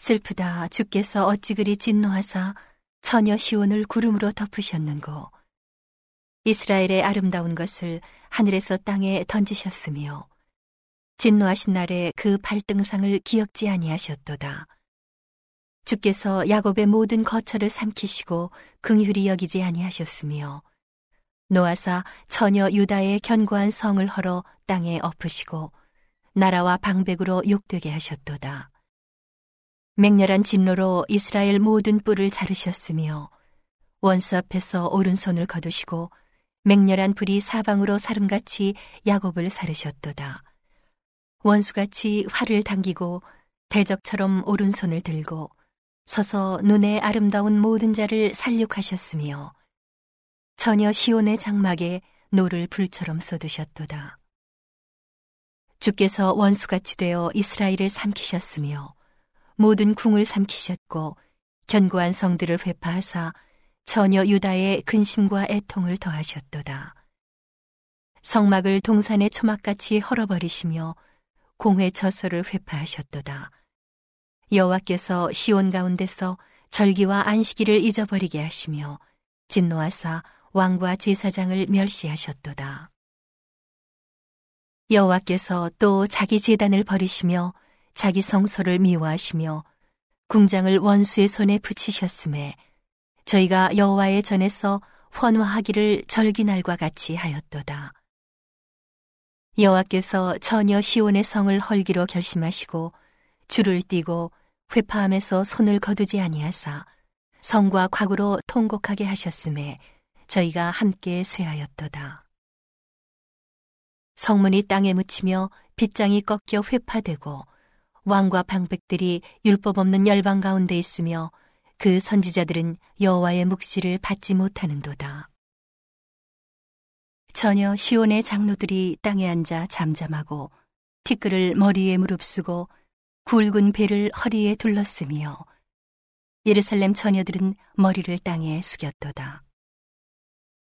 슬프다 주께서 어찌 그리 진노하사 처녀 시온을 구름으로 덮으셨는고 이스라엘의 아름다운 것을 하늘에서 땅에 던지셨으며 진노하신 날에 그 발등상을 기억지 아니하셨도다. 주께서 야곱의 모든 거처를 삼키시고 긍휼히 여기지 아니하셨으며 노아사 처녀 유다의 견고한 성을 헐어 땅에 엎으시고 나라와 방백으로 욕되게 하셨도다. 맹렬한 진노로 이스라엘 모든 뿔을 자르셨으며 원수 앞에서 오른손을 거두시고 맹렬한 불이 사방으로 사름같이 야곱을 사르셨도다. 원수같이 활을 당기고 대적처럼 오른손을 들고 서서 눈에 아름다운 모든 자를 살육하셨으며 처녀 시온의 장막에 노를 불처럼 쏟으셨도다. 주께서 원수같이 되어 이스라엘을 삼키셨으며 모든 궁을 삼키셨고 견고한 성들을 훼파하사 처녀 유다의 근심과 애통을 더하셨도다. 성막을 동산의 초막같이 헐어버리시며 공회 처소를 훼파하셨도다. 여호와께서 시온 가운데서 절기와 안식일을 잊어버리게 하시며 진노하사 왕과 제사장을 멸시하셨도다. 여호와께서 또 자기 제단을 버리시며 자기 성소를 미워하시며 궁장을 원수의 손에 붙이셨음에 저희가 여호와의 전에서 헌화하기를 절기날과 같이 하였도다. 여호와께서 처녀 시온의 성을 헐기로 결심하시고 줄을 띠고 회파함에서 손을 거두지 아니하사 성과 과구로 통곡하게 하셨음에 저희가 함께 쇠하였도다. 성문이 땅에 묻히며 빗장이 꺾여 회파되고 왕과 방백들이 율법 없는 열방 가운데 있으며 그 선지자들은 여호와의 묵시를 받지 못하는도다. 전혀 시온의 장로들이 땅에 앉아 잠잠하고 티끌을 머리에 무릅쓰고 굵은 배를 허리에 둘렀으며 예루살렘 처녀들은 머리를 땅에 숙였도다.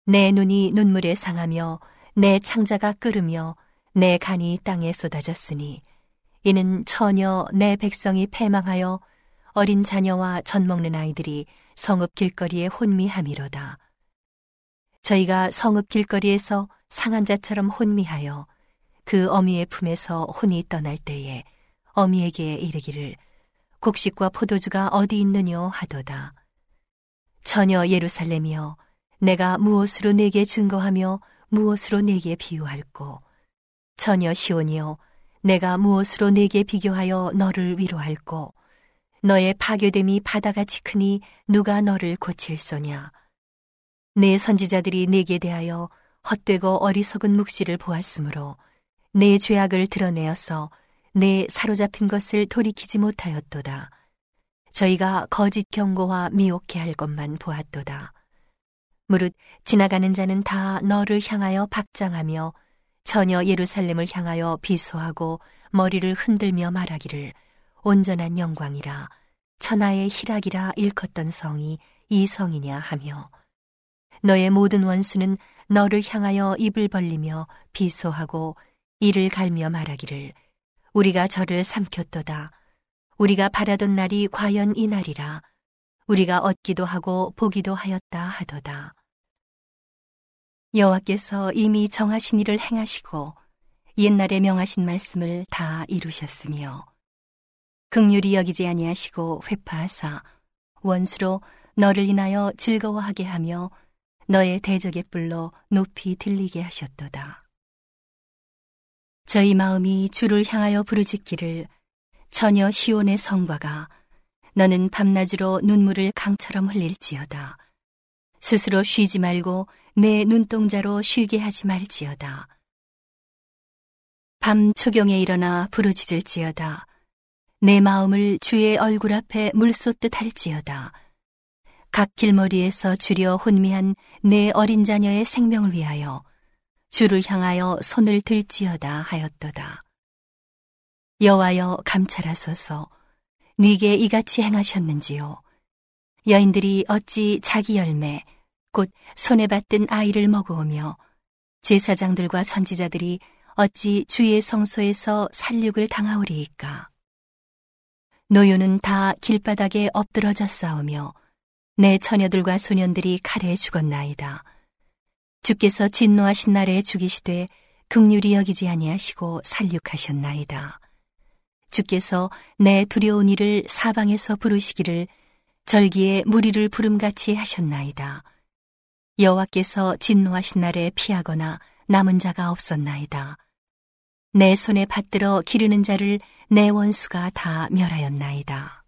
내 눈이 눈물에 상하며 내 창자가 끓으며 내 간이 땅에 쏟아졌으니 이는 처녀 내 백성이 패망하여 어린 자녀와 젖 먹는 아이들이 성읍 길거리에 혼미함이로다. 저희가 성읍 길거리에서 상한 자처럼 혼미하여 그 어미의 품에서 혼이 떠날 때에 어미에게 이르기를 곡식과 포도주가 어디 있느뇨 하도다. 처녀 예루살렘이여 내가 무엇으로 내게 증거하며 무엇으로 내게 비유할꼬 처녀 시온이여 내가 무엇으로 내게 비교하여 너를 위로할꼬 너의 파괴됨이 바다같이 크니 누가 너를 고칠소냐 내 선지자들이 내게 대하여 헛되고 어리석은 묵시를 보았으므로 내 죄악을 드러내어서 내 사로잡힌 것을 돌이키지 못하였도다. 저희가 거짓 경고와 미혹해 할 것만 보았도다. 무릇 지나가는 자는 다 너를 향하여 박장하며 전혀 예루살렘을 향하여 비소하고 머리를 흔들며 말하기를 온전한 영광이라 천하의 희락이라 일컫던 성이 이 성이냐 하며 너의 모든 원수는 너를 향하여 입을 벌리며 비소하고 이를 갈며 말하기를 우리가 저를 삼켰도다. 우리가 바라던 날이 과연 이 날이라. 우리가 얻기도 하고 보기도 하였다 하도다. 여호와께서 이미 정하신 일을 행하시고 옛날에 명하신 말씀을 다 이루셨으며 극률이 여기지 아니하시고 회파하사 원수로 너를 인하여 즐거워하게 하며 너의 대적의 뿔로 높이 들리게 하셨도다. 저희 마음이 주를 향하여 부르짖기를 처녀 시온의 성과가 너는 밤낮으로 눈물을 강처럼 흘릴지어다. 스스로 쉬지 말고 내 눈동자로 쉬게 하지 말지어다. 밤 초경에 일어나 부르짖을지어다. 내 마음을 주의 얼굴 앞에 물쏟듯 할지어다. 각 길머리에서 주려 혼미한 내 어린 자녀의 생명을 위하여 주를 향하여 손을 들지어다 하였도다. 여와여 감찰하소서 네게 이같이 행하셨는지요. 여인들이 어찌 자기 열매 곧 손에 받든 아이를 먹어오며 제사장들과 선지자들이 어찌 주의 성소에서 살육을 당하오리이까. 노요는 다 길바닥에 엎드러져 싸우며 내 처녀들과 소년들이 칼에 죽었나이다. 주께서 진노하신 날에 죽이시되 극률이 여기지 아니하시고 살육하셨나이다. 주께서 내 두려운 이를 사방에서 부르시기를 절기에 무리를 부름같이 하셨나이다. 여호와께서 진노하신 날에 피하거나 남은 자가 없었나이다. 내 손에 받들어 기르는 자를 내 원수가 다 멸하였나이다.